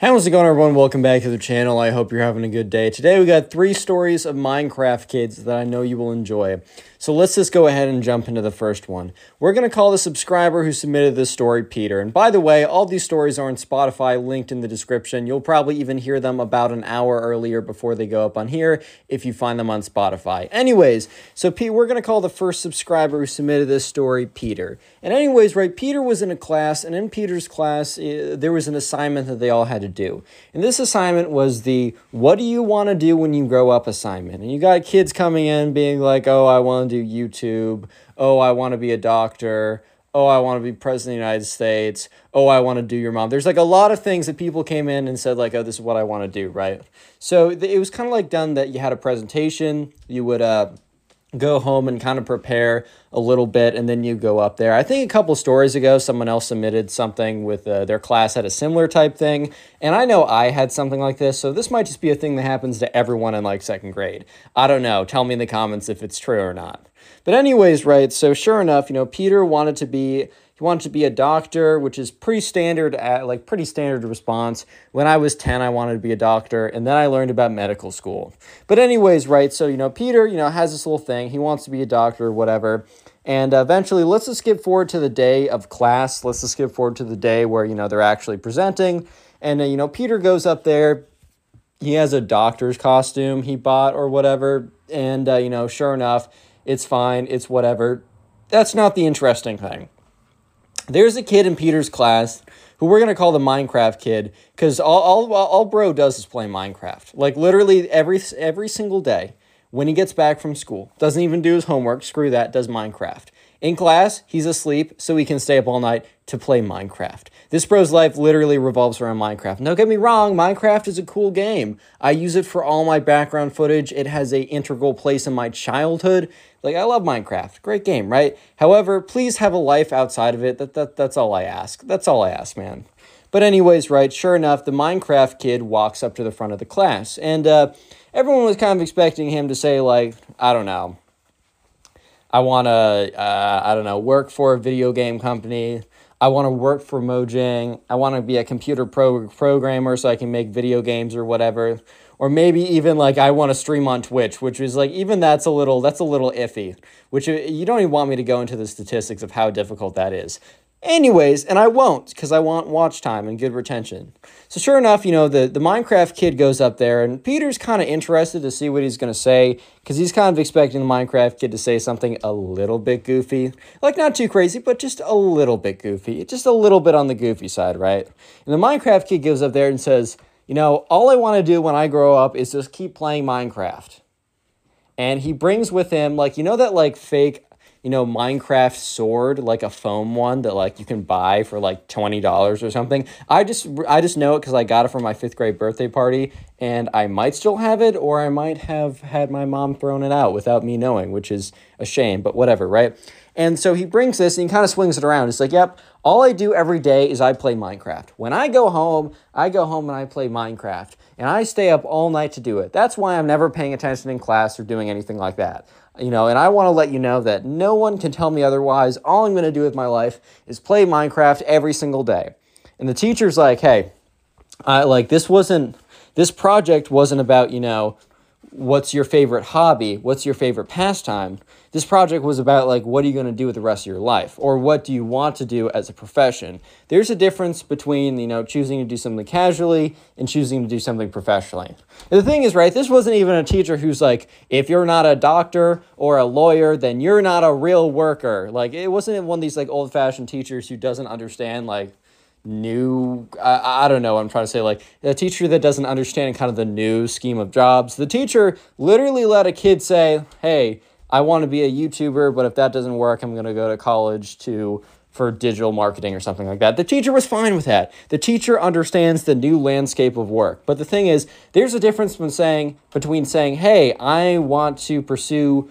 How's it going, everyone? Welcome back to the channel. I hope you're having a good day. Today, we got three stories of Minecraft kids that I know you will enjoy. So let's just go ahead and jump into the first one. We're going to call the subscriber who submitted this story Peter. And by the way, all these stories are on Spotify, linked in the description. You'll probably even hear them about an hour earlier before they go up on here if you find them on Spotify. Anyways, so Pete, we're going to call the first subscriber who submitted this story Peter. And anyways, right, Peter was in a class, and in Peter's class, uh, there was an assignment that they all had to do. And this assignment was the what do you want to do when you grow up assignment. And you got kids coming in being like, oh, I want to do YouTube. Oh, I want to be a doctor. Oh, I want to be president of the United States. Oh, I want to do your mom. There's like a lot of things that people came in and said, like, oh, this is what I want to do, right? So it was kind of like done that you had a presentation, you would, uh, go home and kind of prepare a little bit and then you go up there. I think a couple stories ago someone else submitted something with uh, their class had a similar type thing and I know I had something like this so this might just be a thing that happens to everyone in like second grade. I don't know. Tell me in the comments if it's true or not. But anyways, right, so sure enough, you know, Peter wanted to be he wanted to be a doctor, which is pretty standard, at, like pretty standard response. When I was 10, I wanted to be a doctor, and then I learned about medical school. But anyways, right, so, you know, Peter, you know, has this little thing. He wants to be a doctor or whatever. And eventually, let's just skip forward to the day of class. Let's just skip forward to the day where, you know, they're actually presenting. And, uh, you know, Peter goes up there. He has a doctor's costume he bought or whatever. And, uh, you know, sure enough, it's fine. It's whatever. That's not the interesting thing there's a kid in Peter's class who we're gonna call the Minecraft kid because all, all all bro does is play Minecraft. Like literally every every single day when he gets back from school, doesn't even do his homework. Screw that, does Minecraft. In class, he's asleep so he can stay up all night to play Minecraft. This bro's life literally revolves around Minecraft. Don't get me wrong, Minecraft is a cool game. I use it for all my background footage. It has a integral place in my childhood. Like I love Minecraft. Great game, right? However, please have a life outside of it. That, that that's all I ask. That's all I ask, man. But anyways, right, sure enough, the Minecraft kid walks up to the front of the class and uh, everyone was kind of expecting him to say like, I don't know, I want to, uh, I don't know, work for a video game company. I want to work for Mojang. I want to be a computer pro- programmer so I can make video games or whatever. Or maybe even like I want to stream on Twitch, which is like even that's a little that's a little iffy. Which uh, you don't even want me to go into the statistics of how difficult that is. Anyways, and I won't because I want watch time and good retention. So sure enough, you know, the, the Minecraft kid goes up there and Peter's kind of interested to see what he's going to say because he's kind of expecting the Minecraft kid to say something a little bit goofy. Like not too crazy, but just a little bit goofy. Just a little bit on the goofy side, right? And the Minecraft kid goes up there and says, you know, all I want to do when I grow up is just keep playing Minecraft. And he brings with him, like, you know, that like fake you know, Minecraft sword, like a foam one that like you can buy for like twenty dollars or something. I just I just know it because I got it for my fifth grade birthday party, and I might still have it, or I might have had my mom thrown it out without me knowing, which is a shame. But whatever, right? And so he brings this and he kind of swings it around. It's like, yep, all I do every day is I play Minecraft. When I go home, I go home and I play Minecraft. And I stay up all night to do it. That's why I'm never paying attention in class or doing anything like that. You know, and I want to let you know that no one can tell me otherwise. All I'm going to do with my life is play Minecraft every single day. And the teacher's like, hey, I like this wasn't this project wasn't about, you know, what's your favorite hobby? What's your favorite pastime? This project was about like what are you going to do with the rest of your life or what do you want to do as a profession? There's a difference between, you know, choosing to do something casually and choosing to do something professionally. And the thing is, right, this wasn't even a teacher who's like if you're not a doctor or a lawyer, then you're not a real worker. Like it wasn't one of these like old-fashioned teachers who doesn't understand like new I, I don't know i'm trying to say like a teacher that doesn't understand kind of the new scheme of jobs the teacher literally let a kid say hey I want to be a YouTuber, but if that doesn't work, I'm going to go to college to for digital marketing or something like that. The teacher was fine with that. The teacher understands the new landscape of work. But the thing is, there's a difference between saying between saying, "Hey, I want to pursue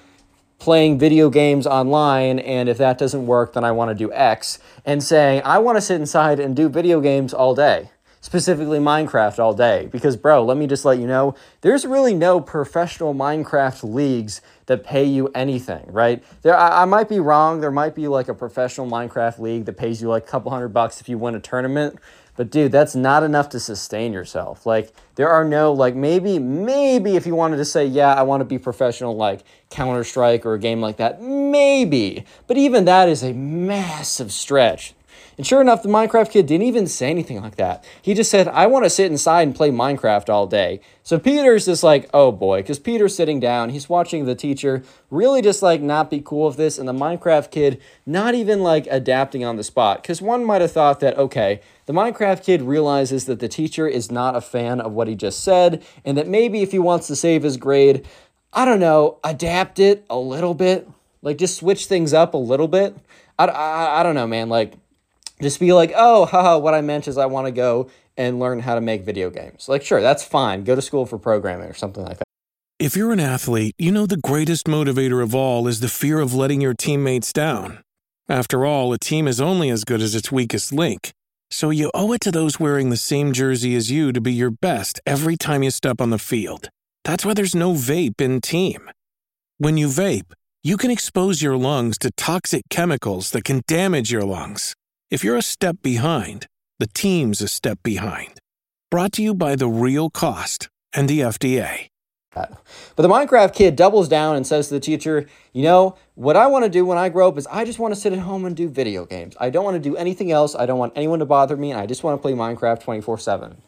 playing video games online and if that doesn't work, then I want to do X," and saying, "I want to sit inside and do video games all day." specifically Minecraft all day. Because, bro, let me just let you know there's really no professional Minecraft leagues that pay you anything, right? There, I, I, might be wrong. There might be like a professional Minecraft league that pays you like a couple hundred bucks if you win a tournament. But dude, that's not enough to sustain yourself. Like there are no like maybe maybe if you wanted to say yeah, I want to be professional like Counter Strike or a game like that, maybe. But even that is a massive stretch. And sure enough, the Minecraft kid didn't even say anything like that. He just said, I want to sit inside and play Minecraft all day. So Peter's just like, oh boy, because Peter's sitting down, he's watching the teacher really just like not be cool with this, and the Minecraft kid not even like adapting on the spot. Because one might have thought that, okay, the Minecraft kid realizes that the teacher is not a fan of what he just said, and that maybe if he wants to save his grade, I don't know, adapt it a little bit. Like just switch things up a little bit. I, I, I don't know, man. Like, just be like, oh, haha, what I meant is I want to go and learn how to make video games. Like, sure, that's fine. Go to school for programming or something like that. If you're an athlete, you know the greatest motivator of all is the fear of letting your teammates down. After all, a team is only as good as its weakest link. So you owe it to those wearing the same jersey as you to be your best every time you step on the field. That's why there's no vape in team. When you vape, you can expose your lungs to toxic chemicals that can damage your lungs. If you're a step behind, the team's a step behind. Brought to you by The Real Cost and the FDA. But the Minecraft kid doubles down and says to the teacher, You know, what I want to do when I grow up is I just want to sit at home and do video games. I don't want to do anything else. I don't want anyone to bother me. And I just want to play Minecraft 24 7.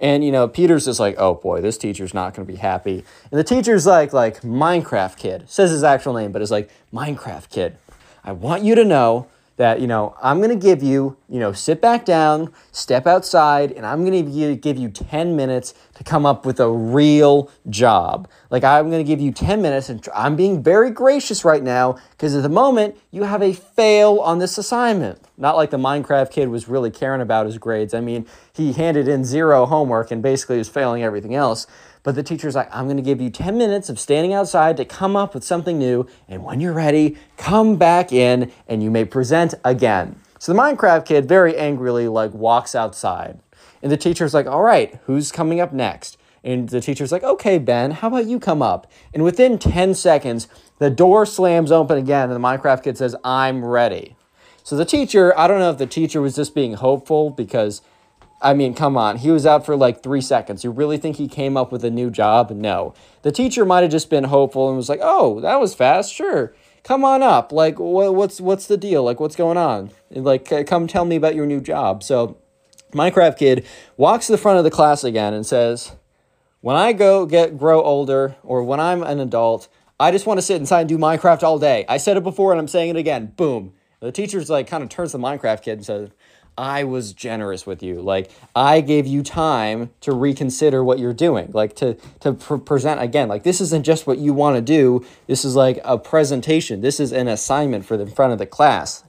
And you know, Peter's just like, oh boy, this teacher's not gonna be happy. And the teacher's like, like Minecraft kid says his actual name, but is like Minecraft kid. I want you to know that, you know, I'm going to give you, you know, sit back down, step outside, and I'm going to give you 10 minutes to come up with a real job. Like, I'm going to give you 10 minutes, and I'm being very gracious right now because at the moment you have a fail on this assignment. Not like the Minecraft kid was really caring about his grades. I mean, he handed in zero homework and basically was failing everything else. But the teacher's like, I'm going to give you 10 minutes of standing outside to come up with something new. And when you're ready, come back in and you may present again. So the Minecraft kid very angrily like walks outside. And the teacher's like, all right, who's coming up next? And the teacher's like, okay, Ben, how about you come up? And within 10 seconds, the door slams open again, and the Minecraft kid says, I'm ready. So the teacher, I don't know if the teacher was just being hopeful because I mean, come on. He was out for like three seconds. You really think he came up with a new job? No. The teacher might have just been hopeful and was like, "Oh, that was fast. Sure, come on up. Like, wh- what's what's the deal? Like, what's going on? Like, come tell me about your new job." So, Minecraft kid walks to the front of the class again and says, "When I go get grow older, or when I'm an adult, I just want to sit inside and do Minecraft all day." I said it before, and I'm saying it again. Boom. The teacher's like, kind of turns to the Minecraft kid and says. I was generous with you. Like I gave you time to reconsider what you're doing. Like to to pr- present again. Like this isn't just what you want to do. This is like a presentation. This is an assignment for the front of the class.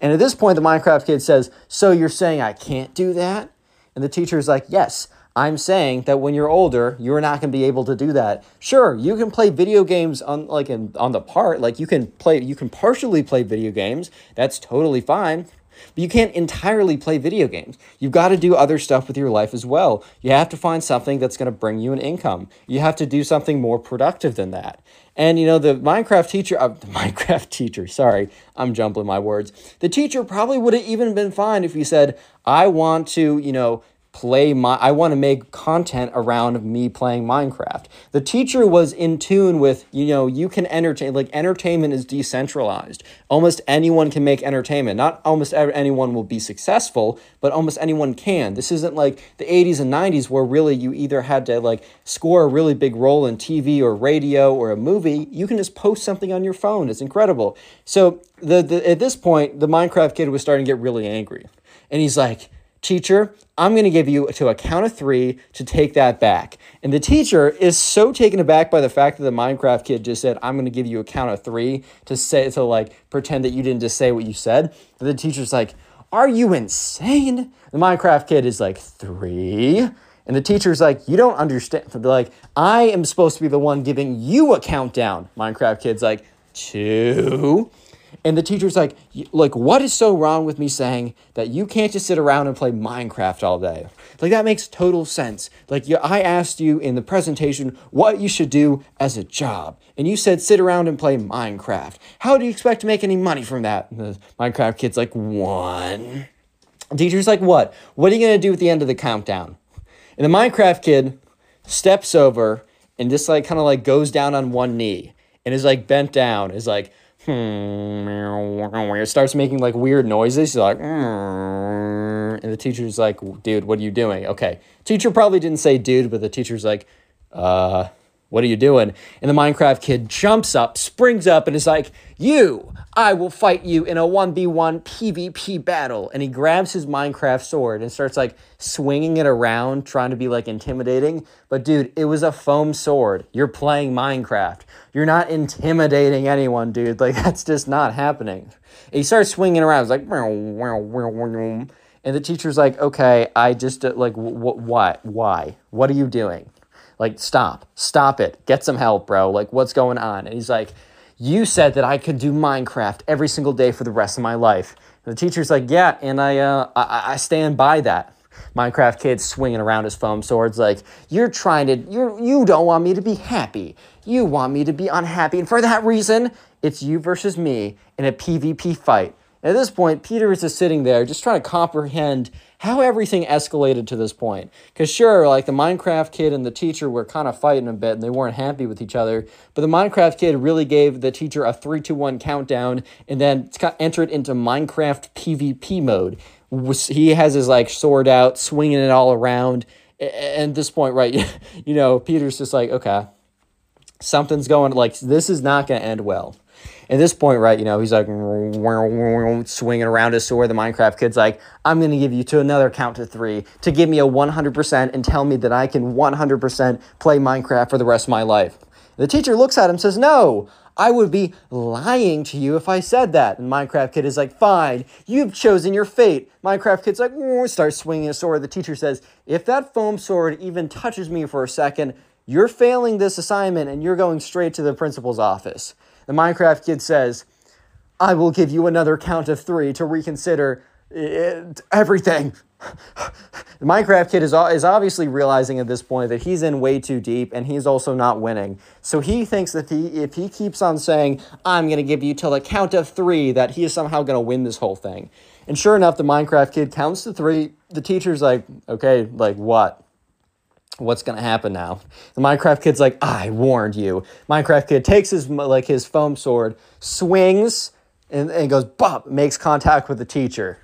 And at this point, the Minecraft kid says, "So you're saying I can't do that?" And the teacher is like, "Yes." I'm saying that when you're older, you're not going to be able to do that. Sure, you can play video games on like in, on the part, like you can play you can partially play video games. That's totally fine. But you can't entirely play video games. You've got to do other stuff with your life as well. You have to find something that's going to bring you an income. You have to do something more productive than that. And you know, the Minecraft teacher, uh, the Minecraft teacher, sorry, I'm jumbling my words. The teacher probably would have even been fine if he said, I want to, you know, play my I want to make content around me playing Minecraft. The teacher was in tune with, you know, you can entertain like entertainment is decentralized. Almost anyone can make entertainment. Not almost anyone will be successful, but almost anyone can. This isn't like the 80s and 90s where really you either had to like score a really big role in TV or radio or a movie. You can just post something on your phone. It's incredible. So the, the at this point, the Minecraft kid was starting to get really angry. And he's like, Teacher, I'm going to give you to a count of three to take that back. And the teacher is so taken aback by the fact that the Minecraft kid just said, I'm going to give you a count of three to say, to like pretend that you didn't just say what you said. But the teacher's like, Are you insane? The Minecraft kid is like, Three. And the teacher's like, You don't understand. They're like, I am supposed to be the one giving you a countdown. Minecraft kid's like, Two. And the teacher's like, like, what is so wrong with me saying that you can't just sit around and play Minecraft all day? Like that makes total sense. Like you, I asked you in the presentation what you should do as a job, and you said sit around and play Minecraft. How do you expect to make any money from that? And the Minecraft kid's like, one. The teacher's like, what? What are you gonna do at the end of the countdown? And the Minecraft kid steps over and just like kind of like goes down on one knee and is like bent down, is like, it starts making like weird noises. He's like, mm. and the teacher's like, dude, what are you doing? Okay. Teacher probably didn't say dude, but the teacher's like, uh, what are you doing? And the Minecraft kid jumps up, springs up, and is like, You, I will fight you in a 1v1 PvP battle. And he grabs his Minecraft sword and starts like swinging it around, trying to be like intimidating. But dude, it was a foam sword. You're playing Minecraft. You're not intimidating anyone, dude. Like, that's just not happening. And he starts swinging around. It's like, and the teacher's like, Okay, I just, uh, like, what? Why? Why? What are you doing? Like, stop, stop it, get some help, bro. Like, what's going on? And he's like, You said that I could do Minecraft every single day for the rest of my life. And the teacher's like, Yeah, and I, uh, I, I stand by that. Minecraft kid swinging around his foam swords like, You're trying to, you're, you don't want me to be happy. You want me to be unhappy. And for that reason, it's you versus me in a PvP fight. At this point, Peter is just sitting there, just trying to comprehend how everything escalated to this point. Because, sure, like the Minecraft kid and the teacher were kind of fighting a bit and they weren't happy with each other, but the Minecraft kid really gave the teacher a 3 to 1 countdown and then entered into Minecraft PvP mode. He has his like sword out, swinging it all around. And this point, right, you know, Peter's just like, okay, something's going, like, this is not going to end well. At this point, right, you know, he's like swinging around his sword. The Minecraft kid's like, I'm going to give you to another count to three to give me a 100% and tell me that I can 100% play Minecraft for the rest of my life. The teacher looks at him says, No, I would be lying to you if I said that. And Minecraft Kid is like, Fine, you've chosen your fate. Minecraft Kid's like, mm, starts swinging a sword. The teacher says, If that foam sword even touches me for a second, you're failing this assignment and you're going straight to the principal's office. The Minecraft kid says, I will give you another count of three to reconsider it, everything. the Minecraft kid is, is obviously realizing at this point that he's in way too deep and he's also not winning. So he thinks that he, if he keeps on saying, I'm going to give you till the count of three, that he is somehow going to win this whole thing. And sure enough, the Minecraft kid counts to three. The teacher's like, okay, like what? What's gonna happen now? The Minecraft kid's like, I warned you. Minecraft kid takes his like his foam sword, swings, and, and goes bop, makes contact with the teacher.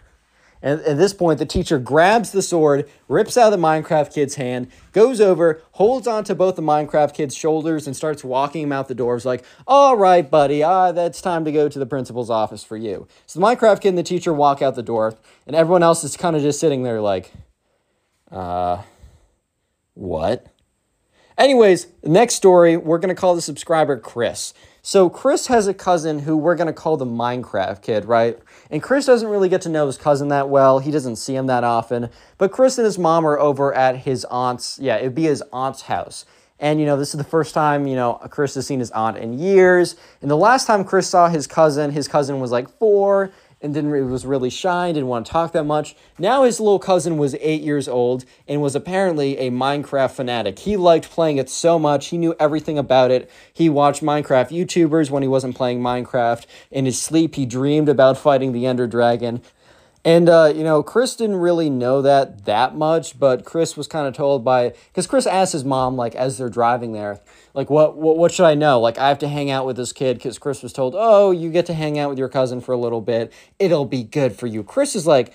And at this point, the teacher grabs the sword, rips out of the Minecraft kid's hand, goes over, holds onto both the Minecraft kid's shoulders, and starts walking him out the door. It's like, all right, buddy, ah, that's time to go to the principal's office for you. So the Minecraft kid and the teacher walk out the door, and everyone else is kind of just sitting there like, uh, what? Anyways, the next story, we're going to call the subscriber Chris. So, Chris has a cousin who we're going to call the Minecraft kid, right? And Chris doesn't really get to know his cousin that well. He doesn't see him that often. But Chris and his mom are over at his aunt's, yeah, it'd be his aunt's house. And, you know, this is the first time, you know, Chris has seen his aunt in years. And the last time Chris saw his cousin, his cousin was like four and didn't was really shy, didn't want to talk that much. Now his little cousin was eight years old and was apparently a Minecraft fanatic. He liked playing it so much. He knew everything about it. He watched Minecraft YouTubers when he wasn't playing Minecraft. In his sleep, he dreamed about fighting the Ender Dragon. And, uh, you know, Chris didn't really know that that much, but Chris was kind of told by, because Chris asked his mom, like, as they're driving there, like, what, what, what should I know? Like, I have to hang out with this kid because Chris was told, oh, you get to hang out with your cousin for a little bit. It'll be good for you. Chris is like,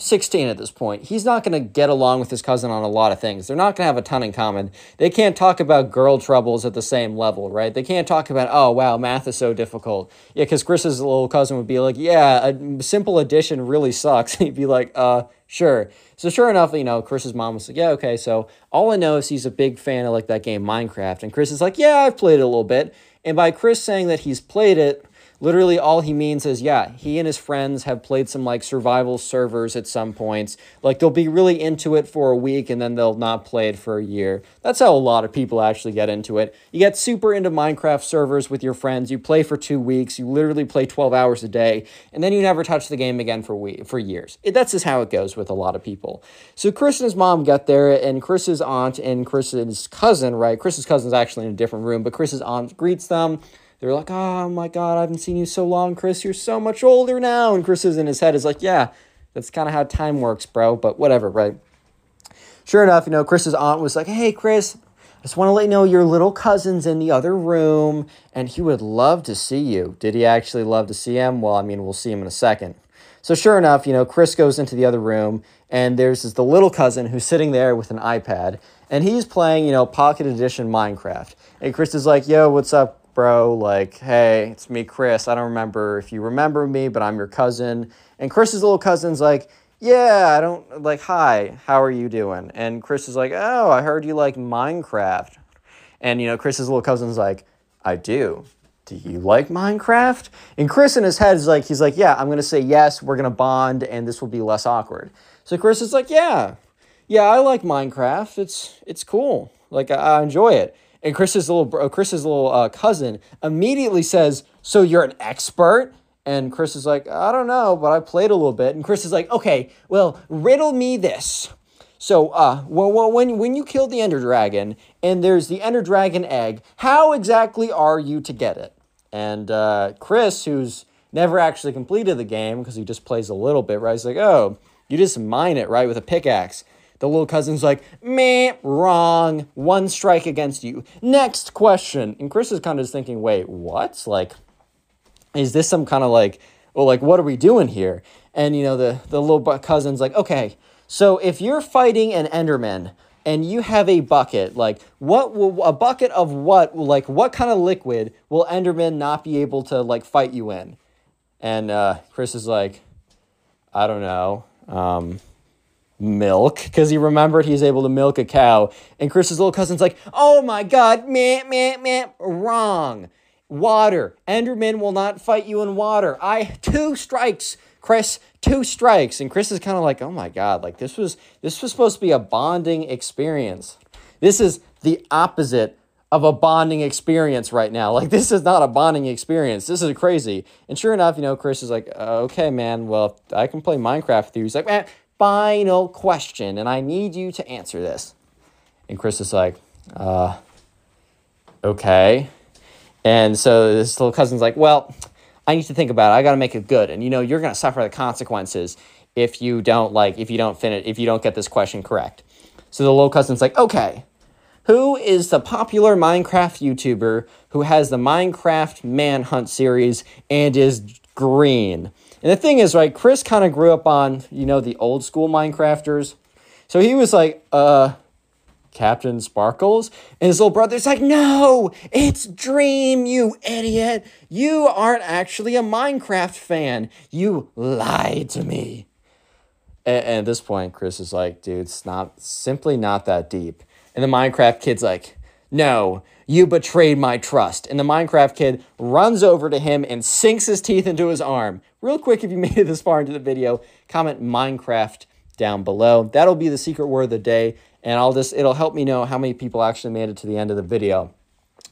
16 at this point. He's not going to get along with his cousin on a lot of things. They're not going to have a ton in common. They can't talk about girl troubles at the same level, right? They can't talk about, oh, wow, math is so difficult. Yeah, because Chris's little cousin would be like, yeah, a simple addition really sucks. He'd be like, uh, sure. So sure enough, you know, Chris's mom was like, yeah, okay. So all I know is he's a big fan of like that game Minecraft. And Chris is like, yeah, I've played it a little bit. And by Chris saying that he's played it, literally all he means is yeah he and his friends have played some like survival servers at some points. Like they'll be really into it for a week and then they'll not play it for a year. That's how a lot of people actually get into it. You get super into minecraft servers with your friends. You play for two weeks. You literally play 12 hours a day and then you never touch the game again for we- for years. It, that's just how it goes with a lot of people. So chris and his mom get there and chris's aunt and chris's cousin right? Chris's cousin's actually in a different room but chris's aunt greets them they're like, oh my God, I haven't seen you so long, Chris. You're so much older now. And Chris is in his head is like, yeah, that's kind of how time works, bro. But whatever, right? Sure enough, you know, Chris's aunt was like, hey, Chris, I just want to let you know your little cousin's in the other room and he would love to see you. Did he actually love to see him? Well, I mean, we'll see him in a second. So sure enough, you know, Chris goes into the other room and there's this, the little cousin who's sitting there with an iPad and he's playing, you know, Pocket Edition Minecraft. And Chris is like, yo, what's up, bro, like, hey, it's me, Chris. I don't remember if you remember me, but I'm your cousin. And Chris's little cousin's like, yeah, I don't, like, hi, how are you doing? And Chris is like, oh, I heard you like Minecraft. And, you know, Chris's little cousin's like, I do. Do you like Minecraft? And Chris in his head is like, he's like, yeah, I'm going to say yes, we're going to bond, and this will be less awkward. So Chris is like, yeah, yeah, I like Minecraft. It's, it's cool. Like, I, I enjoy it. And Chris's little Chris's little uh, cousin immediately says, "So you're an expert?" And Chris is like, "I don't know, but I played a little bit." And Chris is like, "Okay, well, riddle me this." So, uh, well, when when you kill the Ender Dragon and there's the Ender Dragon egg, how exactly are you to get it? And uh, Chris, who's never actually completed the game because he just plays a little bit, right? He's like, "Oh, you just mine it, right, with a pickaxe." The little cousin's like, meh, wrong. One strike against you. Next question. And Chris is kind of just thinking, wait, what? Like, is this some kind of like, well, like, what are we doing here? And, you know, the, the little cousin's like, okay, so if you're fighting an Enderman and you have a bucket, like, what will, a bucket of what, like, what kind of liquid will Enderman not be able to, like, fight you in? And uh, Chris is like, I don't know. Um, milk because he remembered he's able to milk a cow. And Chris's little cousin's like, oh my God, meh, meh, meh, wrong. Water. Enderman will not fight you in water. I, two strikes, Chris, two strikes. And Chris is kind of like, oh my God, like this was, this was supposed to be a bonding experience. This is the opposite of a bonding experience right now. Like this is not a bonding experience. This is crazy. And sure enough, you know, Chris is like, okay, man, well, I can play Minecraft with you. He's like, man, final question, and I need you to answer this. And Chris is like, uh, okay. And so this little cousin's like, well, I need to think about it. I got to make it good. And you know, you're going to suffer the consequences if you don't like, if you don't finish, if you don't get this question correct. So the little cousin's like, okay, who is the popular Minecraft YouTuber who has the Minecraft Manhunt series and is green? And the thing is, right, Chris kind of grew up on, you know, the old school Minecrafters. So he was like, uh, CaptainSparklez? And his little brother's like, no, it's Dream, you idiot. You aren't actually a Minecraft fan. You lied to me. And, and at this point, Chris is like, dude, it's not simply not that deep. And the Minecraft kid's like, no, you betrayed my trust. And the Minecraft kid runs over to him and sinks his teeth into his arm. Real quick, if you made it this far into the video, comment Minecraft down below. That'll be the secret word of the day, and I'll just it'll help me know how many people actually made it to the end of the video.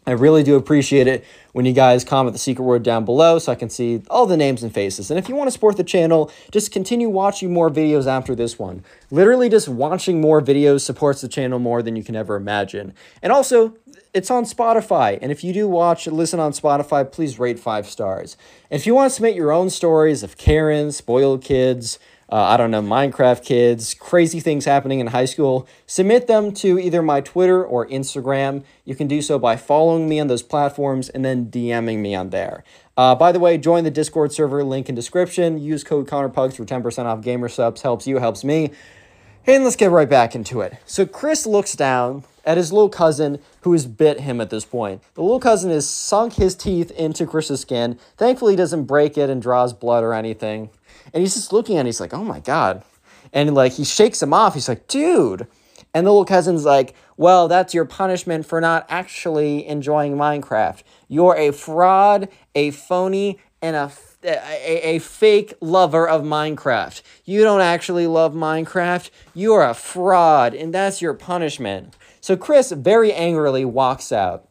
I really do appreciate it when you guys comment the secret word down below so I can see all the names and faces. And if you want to support the channel, just continue watching more videos after this one. Literally just watching more videos supports the channel more than you can ever imagine. And also, it's on Spotify. And if you do watch and listen on Spotify, please rate five stars. If you want to submit your own stories of Karen, spoiled kids, uh, I don't know, Minecraft kids, crazy things happening in high school, submit them to either my Twitter or Instagram. You can do so by following me on those platforms and then DMing me on there. Uh, by the way, join the Discord server, link in description. Use code ConnorPugs for 10% off Gamer Supps. Helps you, helps me. And let's get right back into it. So Chris looks down at his little cousin who has bit him at this point. The little cousin has sunk his teeth into Chris's skin. Thankfully, he doesn't break it and draws blood or anything. And he's just looking at it. He's like, oh my God. And like, he shakes him off. He's like, dude. And the little cousin's like, well, that's your punishment for not actually enjoying Minecraft. You're a fraud, a phony, and a a, a fake lover of Minecraft. You don't actually love Minecraft. You're a fraud, and that's your punishment. So Chris very angrily walks out.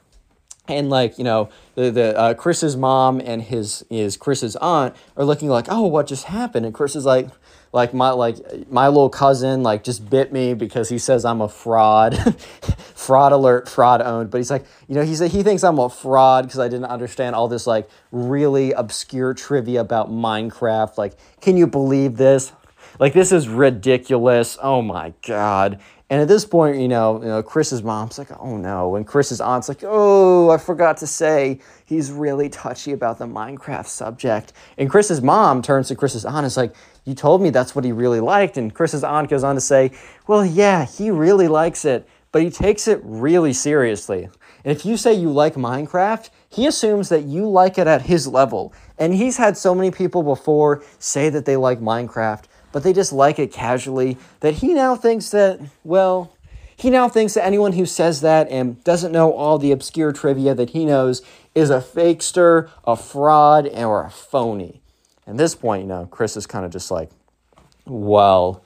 And like you know, the the uh, Chris's mom and his his Chris's aunt are looking like, oh, what just happened? And Chris is like, like my like my little cousin like just bit me because he says I'm a fraud, fraud alert, fraud owned. But he's like, you know, he's he thinks I'm a fraud because I didn't understand all this like really obscure trivia about Minecraft. Like, can you believe this? Like, this is ridiculous. Oh my god. And at this point, you know, you know, Chris's mom's like, "Oh no," and Chris's aunt's like, "Oh, I forgot to say he's really touchy about the Minecraft subject." And Chris's mom turns to Chris's aunt and is like, "You told me that's what he really liked." And Chris's aunt goes on to say, "Well, yeah, he really likes it, but he takes it really seriously. And if you say you like Minecraft, he assumes that you like it at his level. And he's had so many people before say that they like Minecraft." But they just like it casually, that he now thinks that, well, he now thinks that anyone who says that and doesn't know all the obscure trivia that he knows is a fakester, a fraud, or a phony. At this point, you know, Chris is kind of just like, well,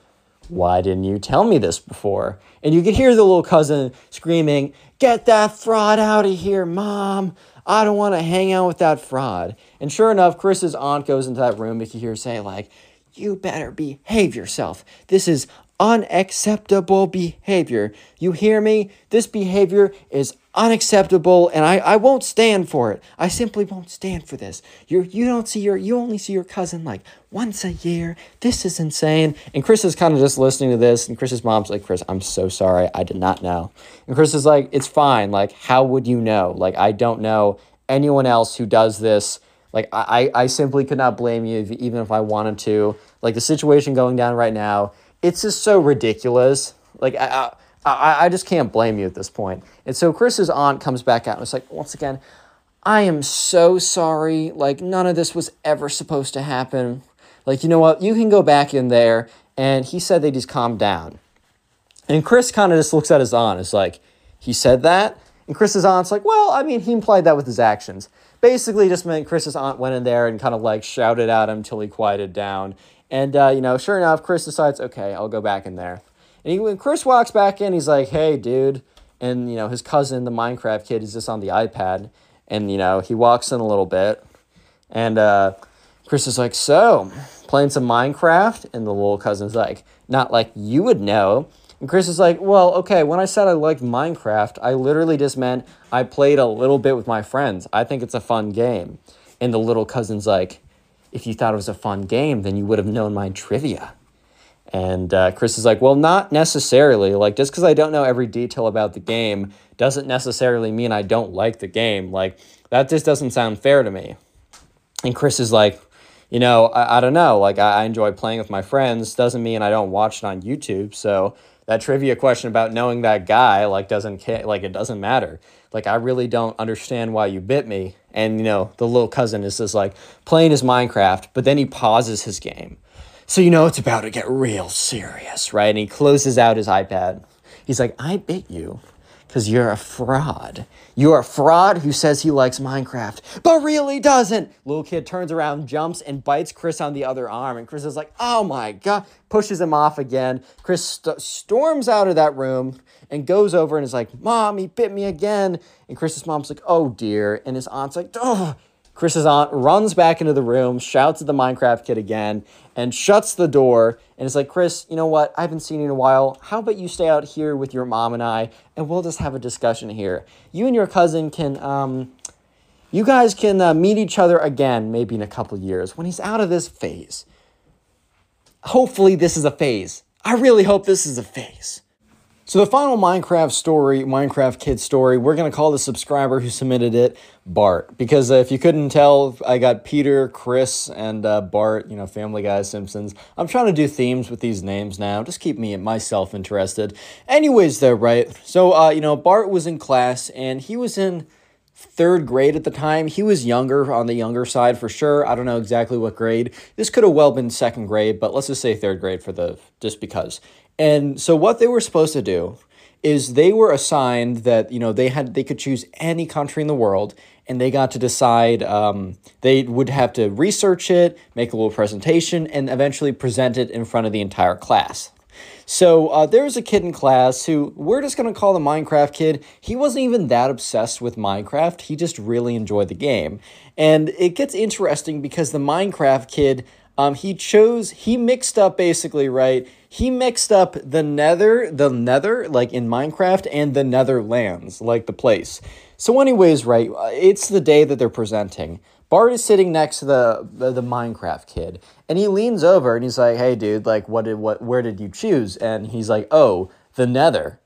why didn't you tell me this before? And you can hear the little cousin screaming, Get that fraud out of here, mom. I don't want to hang out with that fraud. And sure enough, Chris's aunt goes into that room. You can hear her say, like, you better behave yourself. This is unacceptable behavior. You hear me? This behavior is unacceptable and I, I won't stand for it. I simply won't stand for this. You you don't see your you only see your cousin like once a year. This is insane. And Chris is kind of just listening to this and Chris's mom's like, Chris, I'm so sorry. I did not know. And Chris is like, it's fine. Like, how would you know? Like, I don't know anyone else who does this like I, I simply could not blame you if, even if I wanted to. Like the situation going down right now, it's just so ridiculous. Like I, I, I just can't blame you at this point. And so Chris's aunt comes back out and it's like, once again, I am so sorry. Like none of this was ever supposed to happen. Like you know what? You can go back in there. And he said they just calmed down. And Chris kind of just looks at his aunt. It's like, he said that? And Chris's aunt's like, well, I mean, he implied that with his actions basically just meant Chris's aunt went in there and kind of like shouted at him until he quieted down. And, uh, you know, sure enough, Chris decides, okay, I'll go back in there. And he, when Chris walks back in, he's like, hey, dude. And, you know, his cousin, the Minecraft kid, is just on the iPad. And, you know, he walks in a little bit. And uh, Chris is like, so, playing some Minecraft? And the little cousin's like, not like you would know. And Chris is like, well, okay, when I said I liked Minecraft, I literally just meant I played a little bit with my friends. I think it's a fun game. And the little cousin's like, if you thought it was a fun game, then you would have known my trivia. And uh, Chris is like, well, not necessarily. Like, just because I don't know every detail about the game doesn't necessarily mean I don't like the game. Like, that just doesn't sound fair to me. And Chris is like, you know, I, I don't know. Like, I, I enjoy playing with my friends. Doesn't mean I don't watch it on YouTube. So that trivia question about knowing that guy like doesn't care like it doesn't matter. Like i really don't understand why you bit me. And you know the little cousin is just like playing his minecraft but then he pauses his game. So you know it's about to get real serious right? And he closes out his ipad. He's like i bit you because you're a fraud. You're a fraud who says he likes Minecraft, but really doesn't. Little kid turns around, jumps, and bites Chris on the other arm. And Chris is like, oh my God, pushes him off again. Chris st- storms out of that room and goes over and is like, Mom, he bit me again. And Chris's mom's like, oh dear. And his aunt's like, oh. Chris's aunt runs back into the room, shouts at the Minecraft kid again, and shuts the door and it's like, Chris, you know what? I haven't seen you in a while. How about you stay out here with your mom and I, and we'll just have a discussion here. You and your cousin can, um, you guys can uh, meet each other again, maybe in a couple years when he's out of this phase. hopefully this is a phase. I really hope this is a phase. So the final Minecraft story, Minecraft kid story, we're gonna call the subscriber who submitted it Bart because uh, if you couldn't tell, I got Peter, Chris, and uh, Bart. You know, Family Guy, Simpsons. I'm trying to do themes with these names now. Just keep me myself interested. Anyways, though, right? So uh, you know, Bart was in class and he was in third grade at the time. He was younger on the younger side for sure. I don't know exactly what grade. This could have well been second grade, but let's just say third grade for the just because. And so what they were supposed to do is they were assigned that you know they had they could choose any country in the world and they got to decide um, they would have to research it make a little presentation and eventually present it in front of the entire class. So uh, there was a kid in class who we're just going to call the minecraft kid. He wasn't even that obsessed with minecraft. He just really enjoyed the game. And it gets interesting because the minecraft kid um, he chose he mixed up basically right? He mixed up the nether the nether like in minecraft and the netherlands like the place. So anyways right uh, it's the day that they're presenting. Bart is sitting next to the, the the minecraft kid and he leans over and he's like hey dude like what did what where did you choose? And he's like oh the nether.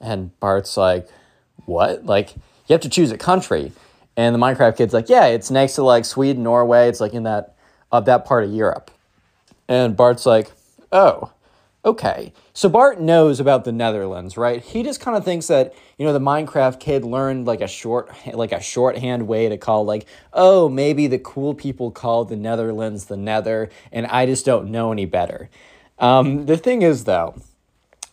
And bart's like what? Like you have to choose a country. And the minecraft kid's like yeah it's next to like sweden norway. It's like in that of that part of Europe. And Bart's like, oh, okay. So Bart knows about the Netherlands, right? He just kind of thinks that, you know, the Minecraft kid learned like a short like a shorthand way to call like, oh, maybe the cool people call the Netherlands the Nether, and I just don't know any better. Um, the thing is though,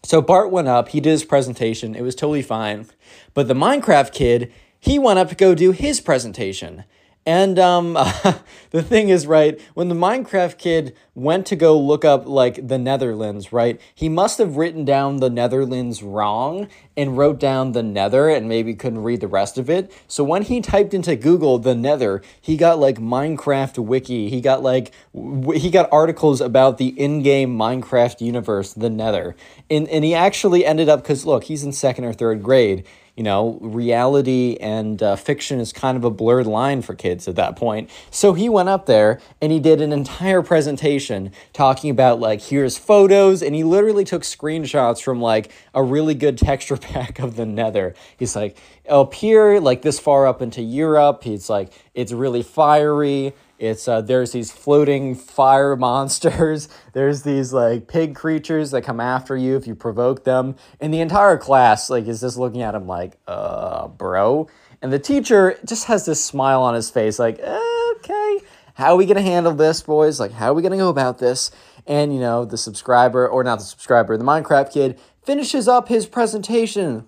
so Bart went up, he did his presentation, it was totally fine. But the Minecraft kid, he went up to go do his presentation. And um, the thing is, right, when the Minecraft kid went to go look up like the Netherlands, right, he must have written down the Netherlands wrong and wrote down the Nether and maybe couldn't read the rest of it. So when he typed into Google the Nether, he got like Minecraft wiki. He got like w- he got articles about the in-game Minecraft universe, the Nether, and and he actually ended up because look, he's in second or third grade you know, reality and uh, fiction is kind of a blurred line for kids at that point. So he went up there and he did an entire presentation talking about like, here's photos, and he literally took screenshots from like a really good texture pack of the nether. He's like, up here, like this far up into Europe, he's like, it's really fiery it's uh, there's these floating fire monsters. There's these like pig creatures that come after you if you provoke them. And the entire class like is just looking at him like, uh, bro. And the teacher just has this smile on his face, like, okay, how are we gonna handle this, boys? Like, how are we gonna go about this? And you know, the subscriber, or not the subscriber, the Minecraft kid finishes up his presentation.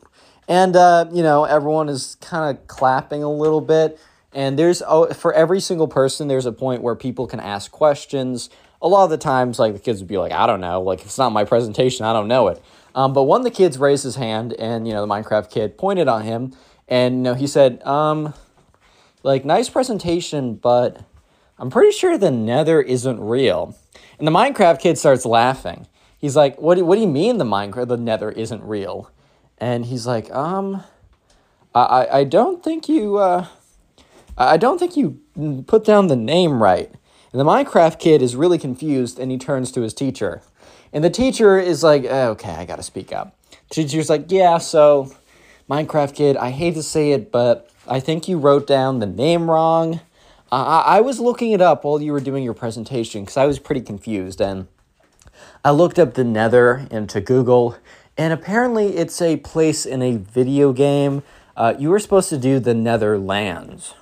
And uh, you know, everyone is kind of clapping a little bit and there's oh, for every single person, there's a point where people can ask questions. A lot of the times, like the kids would be like, I don't know, like if it's not my presentation, I don't know it. Um, but one of the kids raised his hand, and you know the Minecraft kid pointed on him, and you know he said, um, like nice presentation, but I'm pretty sure the Nether isn't real. And the Minecraft kid starts laughing. He's like, what do, what do you mean the Minecraft the Nether isn't real? And he's like, um, I I don't think you uh I don't think you put down the name right. And the Minecraft kid is really confused and he turns to his teacher. And the teacher is like, okay, I gotta speak up. The teacher's like, yeah, so, Minecraft kid, I hate to say it, but I think you wrote down the name wrong. I, I was looking it up while you were doing your presentation because I was pretty confused. And I looked up the Nether into Google, and apparently it's a place in a video game. Uh, you were supposed to do the Netherlands.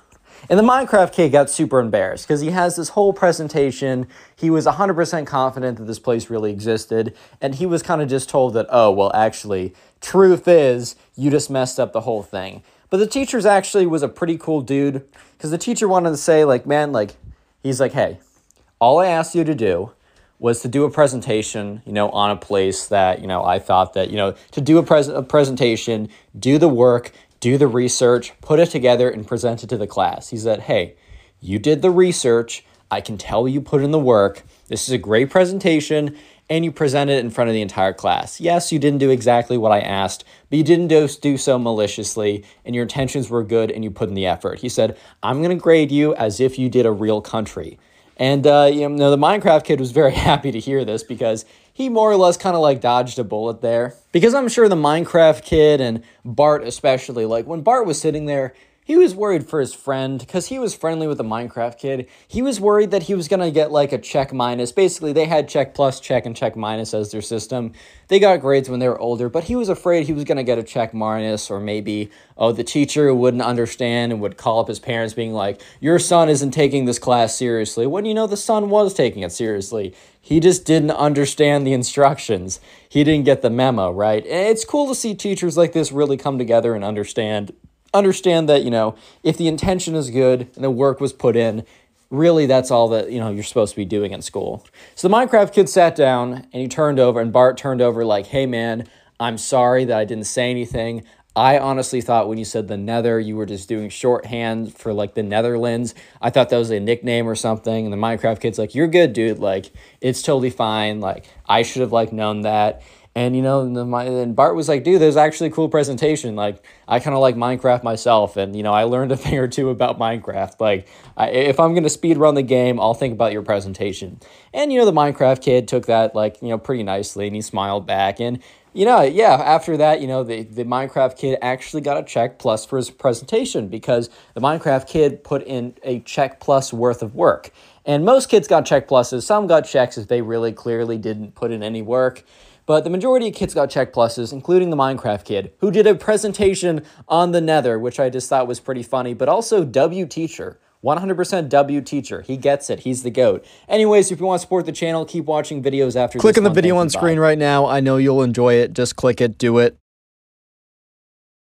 And the Minecraft kid got super embarrassed because he has this whole presentation. He was 100% confident that this place really existed. And he was kind of just told that, oh, well, actually, truth is, you just messed up the whole thing. But the teacher's actually was a pretty cool dude because the teacher wanted to say, like, man, like, he's like, hey, all I asked you to do was to do a presentation, you know, on a place that, you know, I thought that, you know, to do a, pres- a presentation, do the work, do the research, put it together, and present it to the class. He said, Hey, you did the research. I can tell you put in the work. This is a great presentation, and you presented it in front of the entire class. Yes, you didn't do exactly what I asked, but you didn't do, so maliciously, and your intentions were good, and you put in the effort. He said, I'm going to grade you as if you did a real country. And uh, you know, the Minecraft kid was very happy to hear this because he more or less kind of like dodged a bullet there. Because I'm sure the Minecraft kid and Bart especially, like when Bart was sitting there, he was worried for his friend because he was friendly with the Minecraft kid. He was worried that he was going to get like a check minus. Basically, they had check plus, check, and check minus as their system. They got grades when they were older, but he was afraid he was going to get a check minus or maybe, oh, the teacher wouldn't understand and would call up his parents being like, your son isn't taking this class seriously. When you know the son was taking it seriously. He just didn't understand the instructions. He didn't get the memo, right? It's cool to see teachers like this really come together and understand understand that, you know, if the intention is good and the work was put in, really that's all that, you know, you're supposed to be doing in school. So the Minecraft kid sat down and he turned over and Bart turned over like, "Hey man, I'm sorry that I didn't say anything. I honestly thought when you said the Nether, you were just doing shorthand for like the Netherlands. I thought that was a nickname or something. And the Minecraft kid's like, "You're good, dude. Like, it's totally fine. Like, I should have like known that." And you know, the, my, and Bart was like, "Dude, there's actually a cool presentation. Like, I kind of like Minecraft myself, and you know, I learned a thing or two about Minecraft. Like, I, if I'm gonna speed run the game, I'll think about your presentation." And you know, the Minecraft kid took that like you know pretty nicely, and he smiled back. And you know, yeah, after that, you know, the, the Minecraft kid actually got a check plus for his presentation because the Minecraft kid put in a check plus worth of work. And most kids got check pluses. Some got checks if they really clearly didn't put in any work. But the majority of kids got check pluses, including the Minecraft kid, who did a presentation on the Nether, which I just thought was pretty funny, but also W Teacher. 100% W teacher. He gets it. He's the GOAT. Anyways, if you want to support the channel, keep watching videos after Click on the video on screen right now. I know you'll enjoy it. Just click it, do it.